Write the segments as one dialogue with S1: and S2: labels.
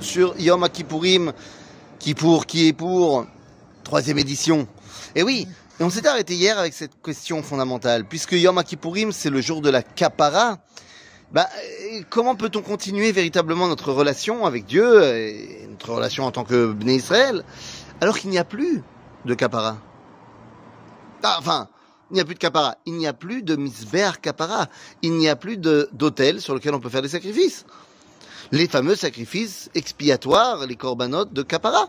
S1: sur Yom Kippourim, Kippour qui est pour troisième édition. Et oui, on s'était arrêté hier avec cette question fondamentale, puisque Yom Kippourim c'est le jour de la Kapara. Bah, comment peut-on continuer véritablement notre relation avec Dieu, et notre relation en tant que Bnei Israël, alors qu'il n'y a plus de Kapara? Ah, Enfin, il n'y a plus de Kapara, il n'y a plus de Misber Kapara, il n'y a plus d'hôtel sur lequel on peut faire des sacrifices les fameux sacrifices expiatoires, les corbanotes de Kapara.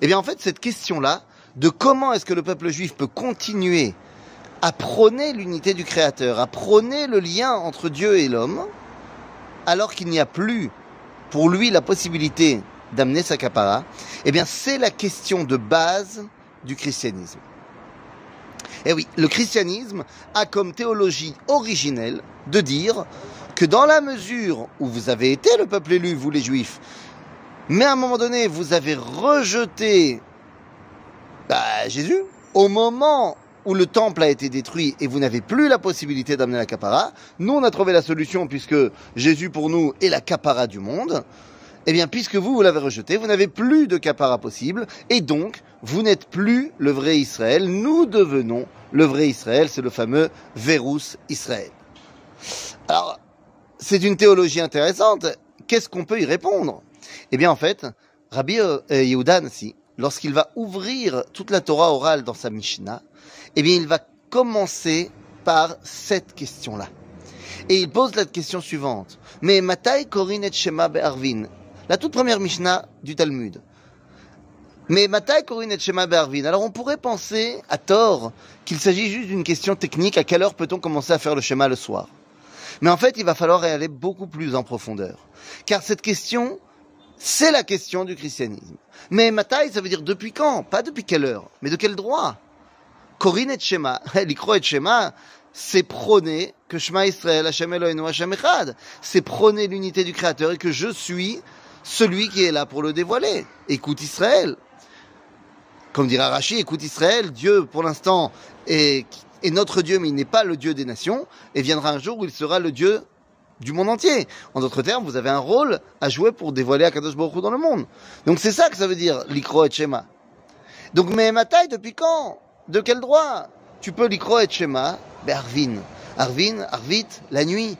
S1: Eh bien, en fait, cette question-là, de comment est-ce que le peuple juif peut continuer à prôner l'unité du Créateur, à prôner le lien entre Dieu et l'homme, alors qu'il n'y a plus pour lui la possibilité d'amener sa capara, eh bien c'est la question de base du christianisme. Eh oui, le christianisme a comme théologie originelle de dire que dans la mesure où vous avez été le peuple élu, vous les juifs, mais à un moment donné, vous avez rejeté bah, Jésus, au moment où le temple a été détruit et vous n'avez plus la possibilité d'amener la capara, nous on a trouvé la solution puisque Jésus pour nous est la capara du monde. Eh bien, puisque vous, vous l'avez rejeté, vous n'avez plus de capara possible, et donc, vous n'êtes plus le vrai Israël, nous devenons le vrai Israël, c'est le fameux Verus Israël. Alors, c'est une théologie intéressante. Qu'est-ce qu'on peut y répondre? Eh bien, en fait, Rabbi euh, Yehuda si, lorsqu'il va ouvrir toute la Torah orale dans sa Mishnah, eh bien, il va commencer par cette question-là. Et il pose la question suivante. Mais Matai Korin et Shema Be'arvin, la toute première Mishnah du Talmud. Mais Matai Korin et Shema Be'arvin. Alors on pourrait penser, à tort, qu'il s'agit juste d'une question technique. À quelle heure peut-on commencer à faire le schéma le soir? Mais en fait, il va falloir aller beaucoup plus en profondeur. Car cette question, c'est la question du christianisme. Mais Matai, ça veut dire depuis quand? Pas depuis quelle heure, mais de quel droit? Corinne et Shema, l'ikro et Shema, c'est prôner que Shema Israël, Hashem Eloheinu, Hashem Echad. C'est prôner l'unité du Créateur et que je suis celui qui est là pour le dévoiler. Écoute Israël. Comme dira Rashi, écoute Israël, Dieu pour l'instant est est notre Dieu, mais il n'est pas le Dieu des nations, et viendra un jour où il sera le Dieu du monde entier. En d'autres termes, vous avez un rôle à jouer pour dévoiler Akadosh Baruch dans le monde. Donc c'est ça que ça veut dire, l'ikro et shema. Donc, mais ma taille, depuis quand? De quel droit? Tu peux l'ikro et shema, ben Arvin. Arvin, Arvit, la nuit,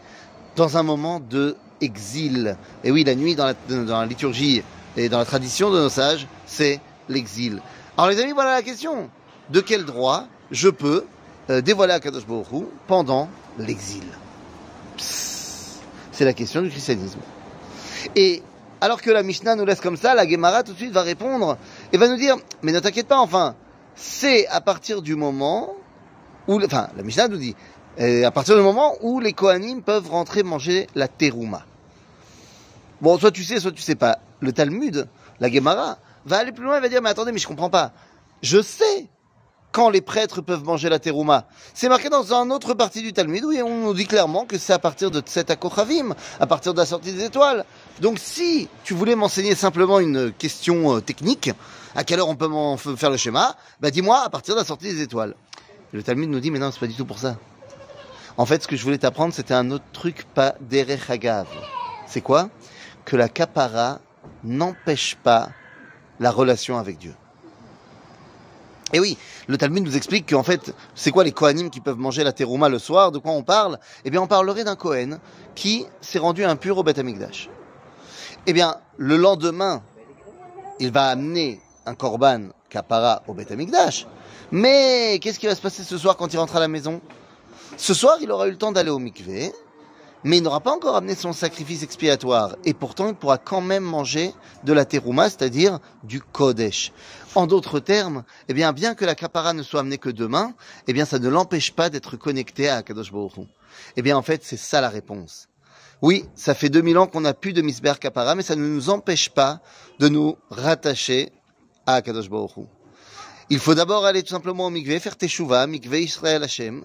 S1: dans un moment de exil. Et oui, la nuit, dans la, dans la liturgie et dans la tradition de nos sages, c'est l'exil. Alors les amis, voilà la question. De quel droit je peux euh, dévoilé à Kadosh Baruch pendant l'exil C'est la question du christianisme. Et alors que la Mishnah nous laisse comme ça, la Gemara tout de suite va répondre et va nous dire, mais ne t'inquiète pas, enfin, c'est à partir du moment où, enfin, la Mishnah nous dit, euh, à partir du moment où les Kohanim peuvent rentrer manger la terouma. Bon, soit tu sais, soit tu sais pas. Le Talmud, la Gemara, va aller plus loin et va dire, mais attendez, mais je comprends pas. Je sais quand les prêtres peuvent manger la terouma. C'est marqué dans une autre partie du Talmud où on nous dit clairement que c'est à partir de Tset Akochavim, à partir de la sortie des étoiles. Donc si tu voulais m'enseigner simplement une question euh, technique, à quelle heure on peut faire le schéma, bah dis-moi à partir de la sortie des étoiles. le Talmud nous dit mais non, c'est pas du tout pour ça. En fait, ce que je voulais t'apprendre, c'était un autre truc, pas derech hagav. C'est quoi? Que la kapara n'empêche pas la relation avec Dieu. Et oui, le Talmud nous explique qu'en fait, c'est quoi les Kohanim qui peuvent manger la terouma le soir De quoi on parle? Eh bien, on parlerait d'un Kohen qui s'est rendu impur au Beth Amikdash. Eh bien, le lendemain, il va amener un korban kapara au Beth Amikdash. Mais qu'est-ce qui va se passer ce soir quand il rentre à la maison? Ce soir, il aura eu le temps d'aller au mikveh, mais il n'aura pas encore amené son sacrifice expiatoire. Et pourtant, il pourra quand même manger de la terouma, c'est-à-dire du kodesh. En d'autres termes, eh bien, bien que la kapara ne soit amenée que demain, eh bien, ça ne l'empêche pas d'être connecté à Kadosh Eh bien, en fait, c'est ça la réponse. Oui, ça fait 2000 ans qu'on n'a plus de misber kapara, mais ça ne nous empêche pas de nous rattacher à Kadosh Il faut d'abord aller tout simplement au mikveh, faire teshuva, mikveh Israël Hashem,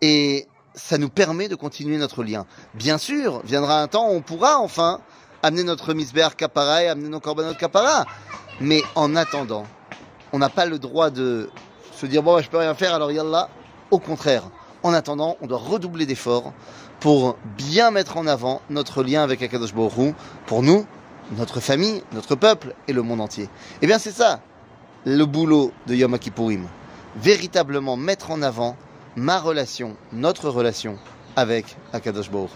S1: et ça nous permet de continuer notre lien. Bien sûr, viendra un temps où on pourra enfin amener notre misber kapara et amener nos korbanot kapara. Mais en attendant, on n'a pas le droit de se dire bon, bah, je peux rien faire, alors yallah. Au contraire, en attendant, on doit redoubler d'efforts pour bien mettre en avant notre lien avec Akadosh Baruch pour nous notre famille, notre peuple et le monde entier. Eh bien, c'est ça le boulot de Yom Kippourim. Véritablement mettre en avant ma relation, notre relation avec Akadosh Baruch.